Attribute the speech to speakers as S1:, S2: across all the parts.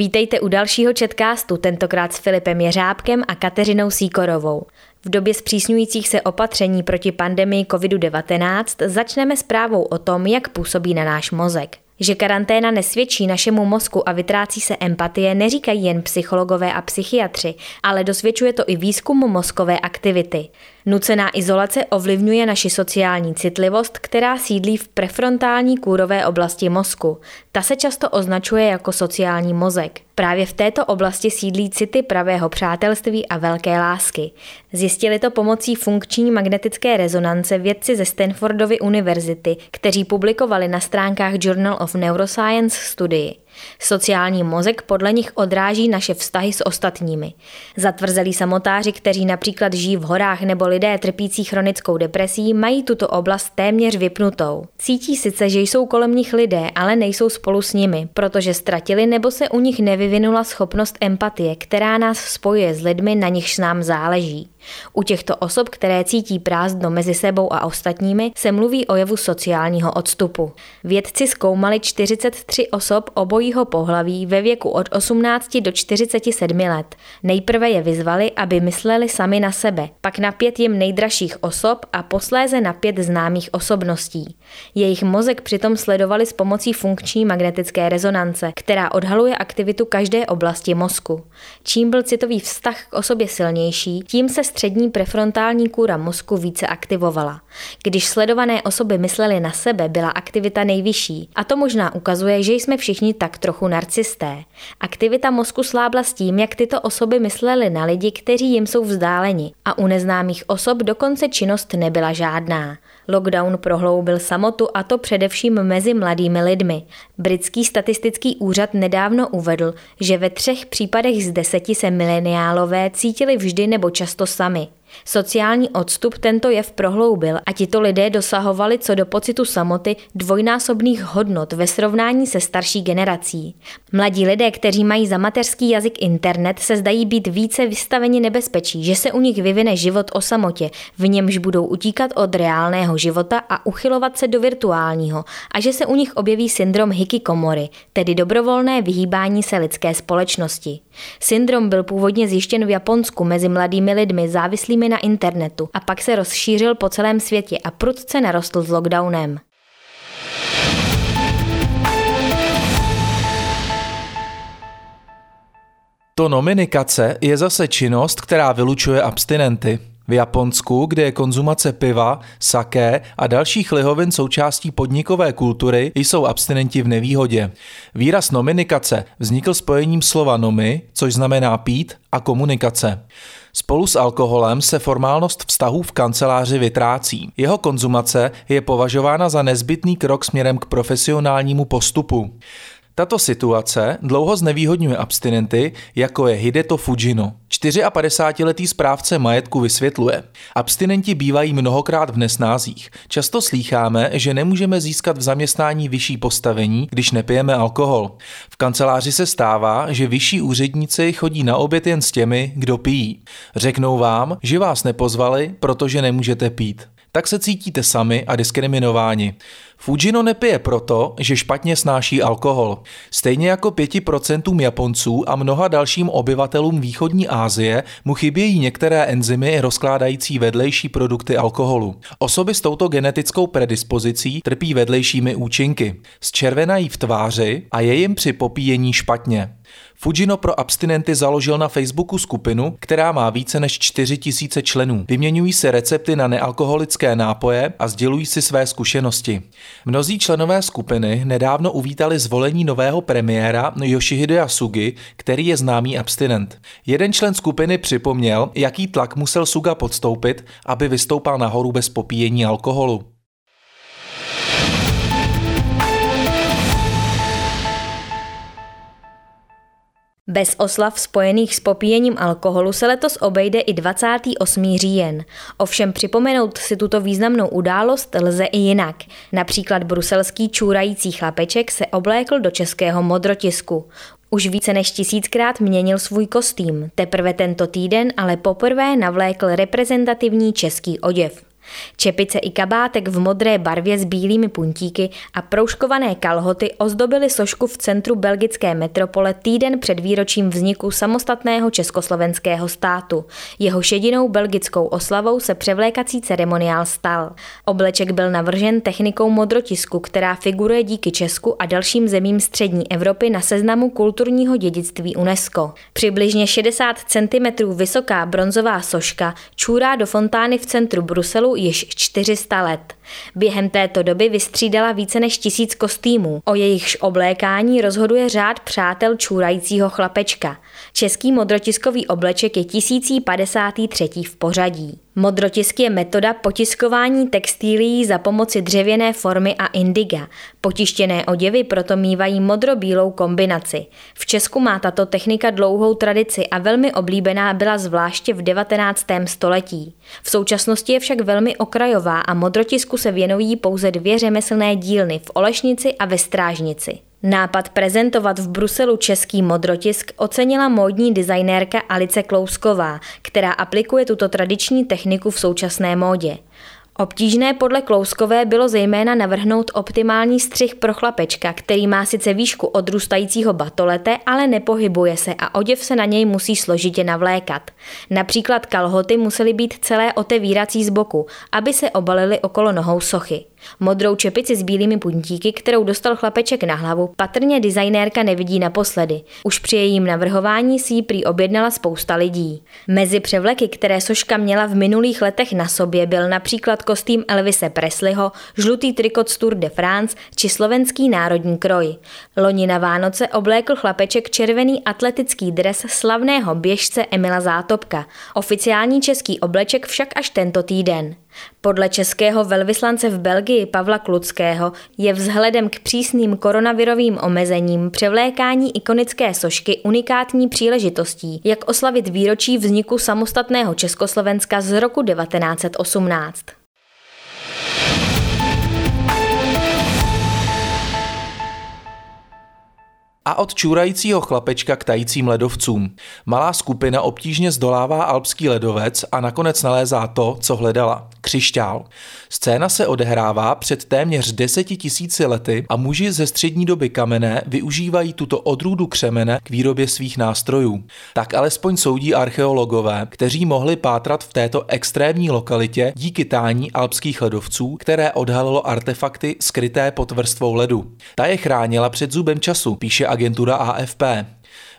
S1: Vítejte u dalšího četkástu, tentokrát s Filipem Jeřábkem a Kateřinou Síkorovou. V době zpřísňujících se opatření proti pandemii COVID-19 začneme zprávou o tom, jak působí na náš mozek. Že karanténa nesvědčí našemu mozku a vytrácí se empatie, neříkají jen psychologové a psychiatři, ale dosvědčuje to i výzkum mozkové aktivity. Nucená izolace ovlivňuje naši sociální citlivost, která sídlí v prefrontální kůrové oblasti mozku. Ta se často označuje jako sociální mozek. Právě v této oblasti sídlí city pravého přátelství a velké lásky. Zjistili to pomocí funkční magnetické rezonance vědci ze Stanfordovy univerzity, kteří publikovali na stránkách Journal of Neuroscience studii. Sociální mozek podle nich odráží naše vztahy s ostatními. Zatvrzelí samotáři, kteří například žijí v horách nebo lidé trpící chronickou depresí, mají tuto oblast téměř vypnutou. Cítí sice, že jsou kolem nich lidé, ale nejsou spolu s nimi, protože ztratili nebo se u nich nevyvinula schopnost empatie, která nás spojuje s lidmi, na nichž nám záleží. U těchto osob, které cítí prázdno mezi sebou a ostatními, se mluví o jevu sociálního odstupu. Vědci zkoumali 43 osob obojího pohlaví ve věku od 18 do 47 let. Nejprve je vyzvali, aby mysleli sami na sebe, pak na pět jim nejdražších osob a posléze na pět známých osobností. Jejich mozek přitom sledovali s pomocí funkční magnetické rezonance, která odhaluje aktivitu každé oblasti mozku. Čím byl citový vztah k osobě silnější, tím se střední prefrontální kůra mozku více aktivovala. Když sledované osoby myslely na sebe, byla aktivita nejvyšší. A to možná ukazuje, že jsme všichni tak trochu narcisté. Aktivita mozku slábla s tím, jak tyto osoby myslely na lidi, kteří jim jsou vzdáleni. A u neznámých osob dokonce činnost nebyla žádná. Lockdown prohloubil samotu a to především mezi mladými lidmi. Britský statistický úřad nedávno uvedl, že ve třech případech z deseti se mileniálové cítili vždy nebo často sami. Sociální odstup tento jev prohloubil a tito lidé dosahovali co do pocitu samoty dvojnásobných hodnot ve srovnání se starší generací. Mladí lidé, kteří mají za mateřský jazyk internet, se zdají být více vystaveni nebezpečí, že se u nich vyvine život o samotě, v němž budou utíkat od reálného života a uchylovat se do virtuálního a že se u nich objeví syndrom hikikomory, tedy dobrovolné vyhýbání se lidské společnosti. Syndrom byl původně zjištěn v Japonsku mezi mladými lidmi závislými na internetu a pak se rozšířil po celém světě a prudce narostl s lockdownem.
S2: To nominikace je zase činnost, která vylučuje abstinenty. V Japonsku, kde je konzumace piva, saké a dalších lihovin součástí podnikové kultury, jsou abstinenti v nevýhodě. Výraz nominikace vznikl spojením slova nomi, což znamená pít, a komunikace. Spolu s alkoholem se formálnost vztahů v kanceláři vytrácí. Jeho konzumace je považována za nezbytný krok směrem k profesionálnímu postupu. Tato situace dlouho znevýhodňuje abstinenty, jako je Hideto Fujino. 54-letý správce majetku vysvětluje. Abstinenti bývají mnohokrát v nesnázích. Často slýcháme, že nemůžeme získat v zaměstnání vyšší postavení, když nepijeme alkohol. V kanceláři se stává, že vyšší úředníci chodí na oběd jen s těmi, kdo pijí. Řeknou vám, že vás nepozvali, protože nemůžete pít tak se cítíte sami a diskriminováni. Fujino nepije proto, že špatně snáší alkohol. Stejně jako 5% Japonců a mnoha dalším obyvatelům východní Asie mu chybějí některé enzymy rozkládající vedlejší produkty alkoholu. Osoby s touto genetickou predispozicí trpí vedlejšími účinky. Zčervenají v tváři a je jim při popíjení špatně. Fujino pro abstinenty založil na Facebooku skupinu, která má více než 4 tisíce členů. Vyměňují se recepty na nealkoholické nápoje a sdělují si své zkušenosti. Mnozí členové skupiny nedávno uvítali zvolení nového premiéra Yoshihide Sugi, který je známý abstinent. Jeden člen skupiny připomněl, jaký tlak musel Suga podstoupit, aby vystoupal nahoru bez popíjení alkoholu.
S1: Bez oslav spojených s popíjením alkoholu se letos obejde i 28. říjen. Ovšem připomenout si tuto významnou událost lze i jinak. Například bruselský čůrající chlapeček se oblékl do českého modrotisku. Už více než tisíckrát měnil svůj kostým. Teprve tento týden ale poprvé navlékl reprezentativní český oděv. Čepice i kabátek v modré barvě s bílými puntíky a proužkované kalhoty ozdobily sošku v centru belgické metropole týden před výročím vzniku samostatného československého státu. Jeho šedinou belgickou oslavou se převlékací ceremoniál stal. Obleček byl navržen technikou modrotisku, která figuruje díky Česku a dalším zemím střední Evropy na seznamu kulturního dědictví UNESCO. Přibližně 60 cm vysoká bronzová soška čůrá do fontány v centru Bruselu již 400 let. Během této doby vystřídala více než tisíc kostýmů. O jejichž oblékání rozhoduje řád přátel čůrajícího chlapečka. Český modrotiskový obleček je 1053. v pořadí. Modrotisk je metoda potiskování textílií za pomoci dřevěné formy a indiga. Potištěné oděvy proto mývají modro-bílou kombinaci. V Česku má tato technika dlouhou tradici a velmi oblíbená byla zvláště v 19. století. V současnosti je však velmi okrajová a modrotisku se věnují pouze dvě řemeslné dílny v Olešnici a ve Strážnici. Nápad prezentovat v Bruselu český modrotisk ocenila módní designérka Alice Klousková, která aplikuje tuto tradiční techniku v současné módě. Obtížné podle Klouskové bylo zejména navrhnout optimální střih pro chlapečka, který má sice výšku odrůstajícího batolete, ale nepohybuje se a oděv se na něj musí složitě navlékat. Například kalhoty musely být celé otevírací z boku, aby se obalily okolo nohou sochy. Modrou čepici s bílými puntíky, kterou dostal chlapeček na hlavu, patrně designérka nevidí naposledy. Už při jejím navrhování si ji prý objednala spousta lidí. Mezi převleky, které Soška měla v minulých letech na sobě, byl například kostým Elvise Presleyho, žlutý trikot z Tour de France či slovenský národní kroj. Loni na Vánoce oblékl chlapeček červený atletický dres slavného běžce Emila Zátopka. Oficiální český obleček však až tento týden. Podle českého velvyslance v Belgii Pavla Kluckého je vzhledem k přísným koronavirovým omezením převlékání ikonické sošky unikátní příležitostí, jak oslavit výročí vzniku samostatného Československa z roku 1918.
S2: A od čůrajícího chlapečka k tajícím ledovcům. Malá skupina obtížně zdolává alpský ledovec a nakonec nalézá to, co hledala – křišťál. Scéna se odehrává před téměř deseti tisíci lety a muži ze střední doby kamenné využívají tuto odrůdu křemene k výrobě svých nástrojů. Tak alespoň soudí archeologové, kteří mohli pátrat v této extrémní lokalitě díky tání alpských ledovců, které odhalilo artefakty skryté pod vrstvou ledu. Ta je chránila před zubem času, píše agentura AFP.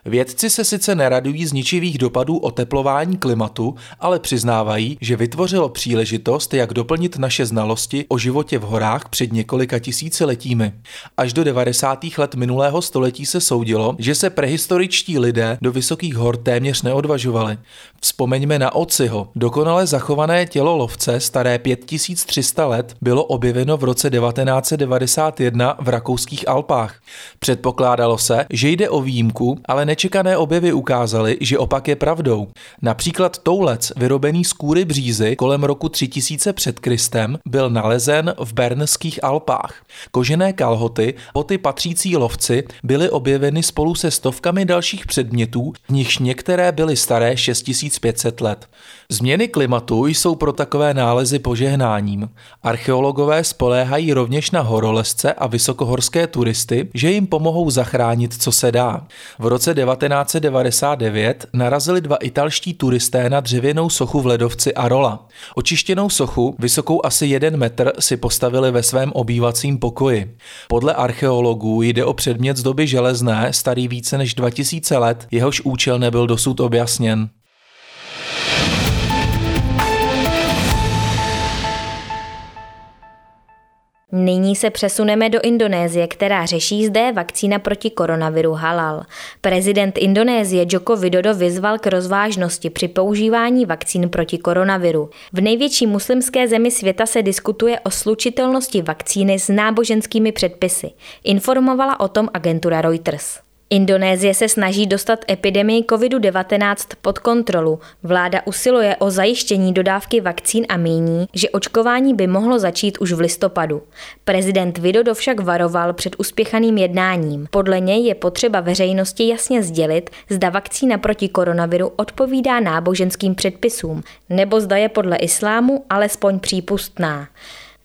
S2: Vědci se sice neradují z ničivých dopadů oteplování klimatu, ale přiznávají, že vytvořilo příležitost, jak doplnit naše znalosti o životě v horách před několika tisíciletími. Až do 90. let minulého století se soudilo, že se prehistoričtí lidé do vysokých hor téměř neodvažovali. Vzpomeňme na Ociho. Dokonale zachované tělo lovce staré 5300 let bylo objeveno v roce 1991 v rakouských Alpách. Předpokládalo se, že jde o výjimku, ale nečekané objevy ukázaly, že opak je pravdou. Například toulec, vyrobený z kůry břízy kolem roku 3000 před Kristem, byl nalezen v Bernských Alpách. Kožené kalhoty, boty patřící lovci, byly objeveny spolu se stovkami dalších předmětů, v nichž některé byly staré 6500 let. Změny klimatu jsou pro takové nálezy požehnáním. Archeologové spoléhají rovněž na horolezce a vysokohorské turisty, že jim pomohou zachránit, co se dá. V roce 1999 narazili dva italští turisté na dřevěnou sochu v ledovci Arola. Očištěnou sochu, vysokou asi jeden metr, si postavili ve svém obývacím pokoji. Podle archeologů jde o předmět z doby železné, starý více než 2000 let, jehož účel nebyl dosud objasněn.
S1: Nyní se přesuneme do Indonésie, která řeší, zde vakcína proti koronaviru halal. Prezident Indonésie Joko Widodo vyzval k rozvážnosti při používání vakcín proti koronaviru. V největší muslimské zemi světa se diskutuje o slučitelnosti vakcíny s náboženskými předpisy. Informovala o tom agentura Reuters. Indonésie se snaží dostat epidemii COVID-19 pod kontrolu. Vláda usiluje o zajištění dodávky vakcín a míní, že očkování by mohlo začít už v listopadu. Prezident Widodo však varoval před uspěchaným jednáním. Podle něj je potřeba veřejnosti jasně sdělit, zda vakcína proti koronaviru odpovídá náboženským předpisům, nebo zda je podle islámu alespoň přípustná.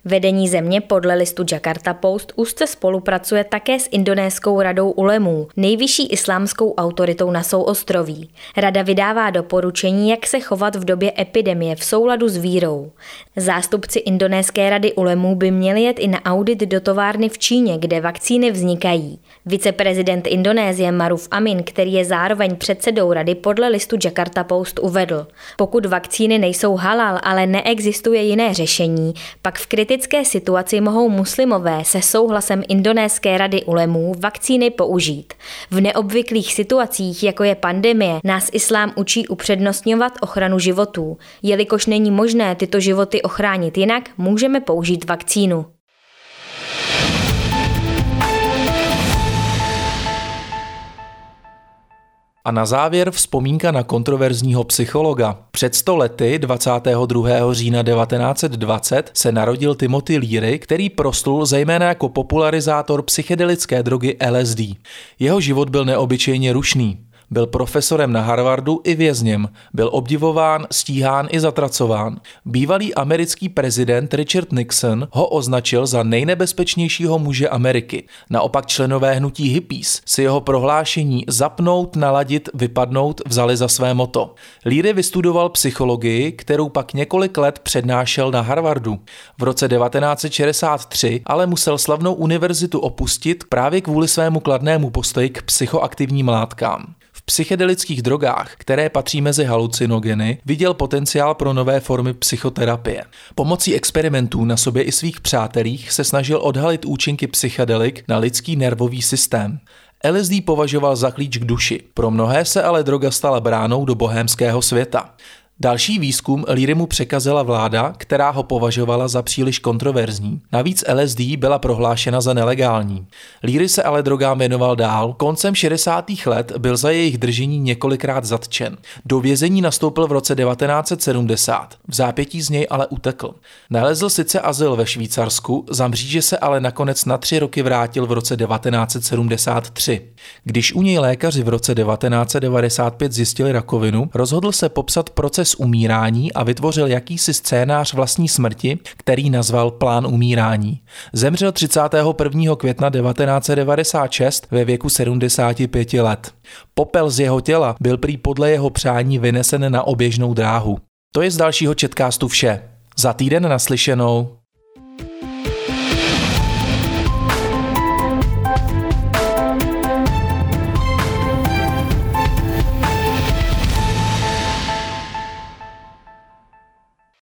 S1: Vedení země podle listu Jakarta Post úzce spolupracuje také s Indonéskou radou ulemů, nejvyšší islámskou autoritou na souostroví. Rada vydává doporučení, jak se chovat v době epidemie v souladu s vírou. Zástupci Indonéské rady ulemů by měli jet i na audit do továrny v Číně, kde vakcíny vznikají. Viceprezident Indonésie Maruf Amin, který je zároveň předsedou rady podle listu Jakarta Post uvedl, pokud vakcíny nejsou halal, ale neexistuje jiné řešení, pak v kritice kritické situaci mohou muslimové se souhlasem Indonéské rady ulemů vakcíny použít. V neobvyklých situacích, jako je pandemie, nás islám učí upřednostňovat ochranu životů. Jelikož není možné tyto životy ochránit jinak, můžeme použít vakcínu.
S2: A na závěr vzpomínka na kontroverzního psychologa. Před 100 lety, 22. října 1920, se narodil Timothy Leary, který proslul zejména jako popularizátor psychedelické drogy LSD. Jeho život byl neobyčejně rušný. Byl profesorem na Harvardu i vězněm. Byl obdivován, stíhán i zatracován. Bývalý americký prezident Richard Nixon ho označil za nejnebezpečnějšího muže Ameriky. Naopak členové hnutí hippies si jeho prohlášení zapnout, naladit, vypadnout vzali za své moto. Leary vystudoval psychologii, kterou pak několik let přednášel na Harvardu. V roce 1963 ale musel slavnou univerzitu opustit právě kvůli svému kladnému postoji k psychoaktivním látkám psychedelických drogách, které patří mezi halucinogeny, viděl potenciál pro nové formy psychoterapie. Pomocí experimentů na sobě i svých přátelích se snažil odhalit účinky psychedelik na lidský nervový systém. LSD považoval za klíč k duši. Pro mnohé se ale droga stala bránou do bohémského světa. Další výzkum Líry mu překazila vláda, která ho považovala za příliš kontroverzní. Navíc LSD byla prohlášena za nelegální. Líry se ale drogám věnoval dál. Koncem 60. let byl za jejich držení několikrát zatčen. Do vězení nastoupil v roce 1970. V zápětí z něj ale utekl. Nalezl sice azyl ve Švýcarsku, za mříže se ale nakonec na tři roky vrátil v roce 1973. Když u něj lékaři v roce 1995 zjistili rakovinu, rozhodl se popsat proces proces umírání a vytvořil jakýsi scénář vlastní smrti, který nazval Plán umírání. Zemřel 31. května 1996 ve věku 75 let. Popel z jeho těla byl prý podle jeho přání vynesen na oběžnou dráhu. To je z dalšího četkástu vše. Za týden naslyšenou.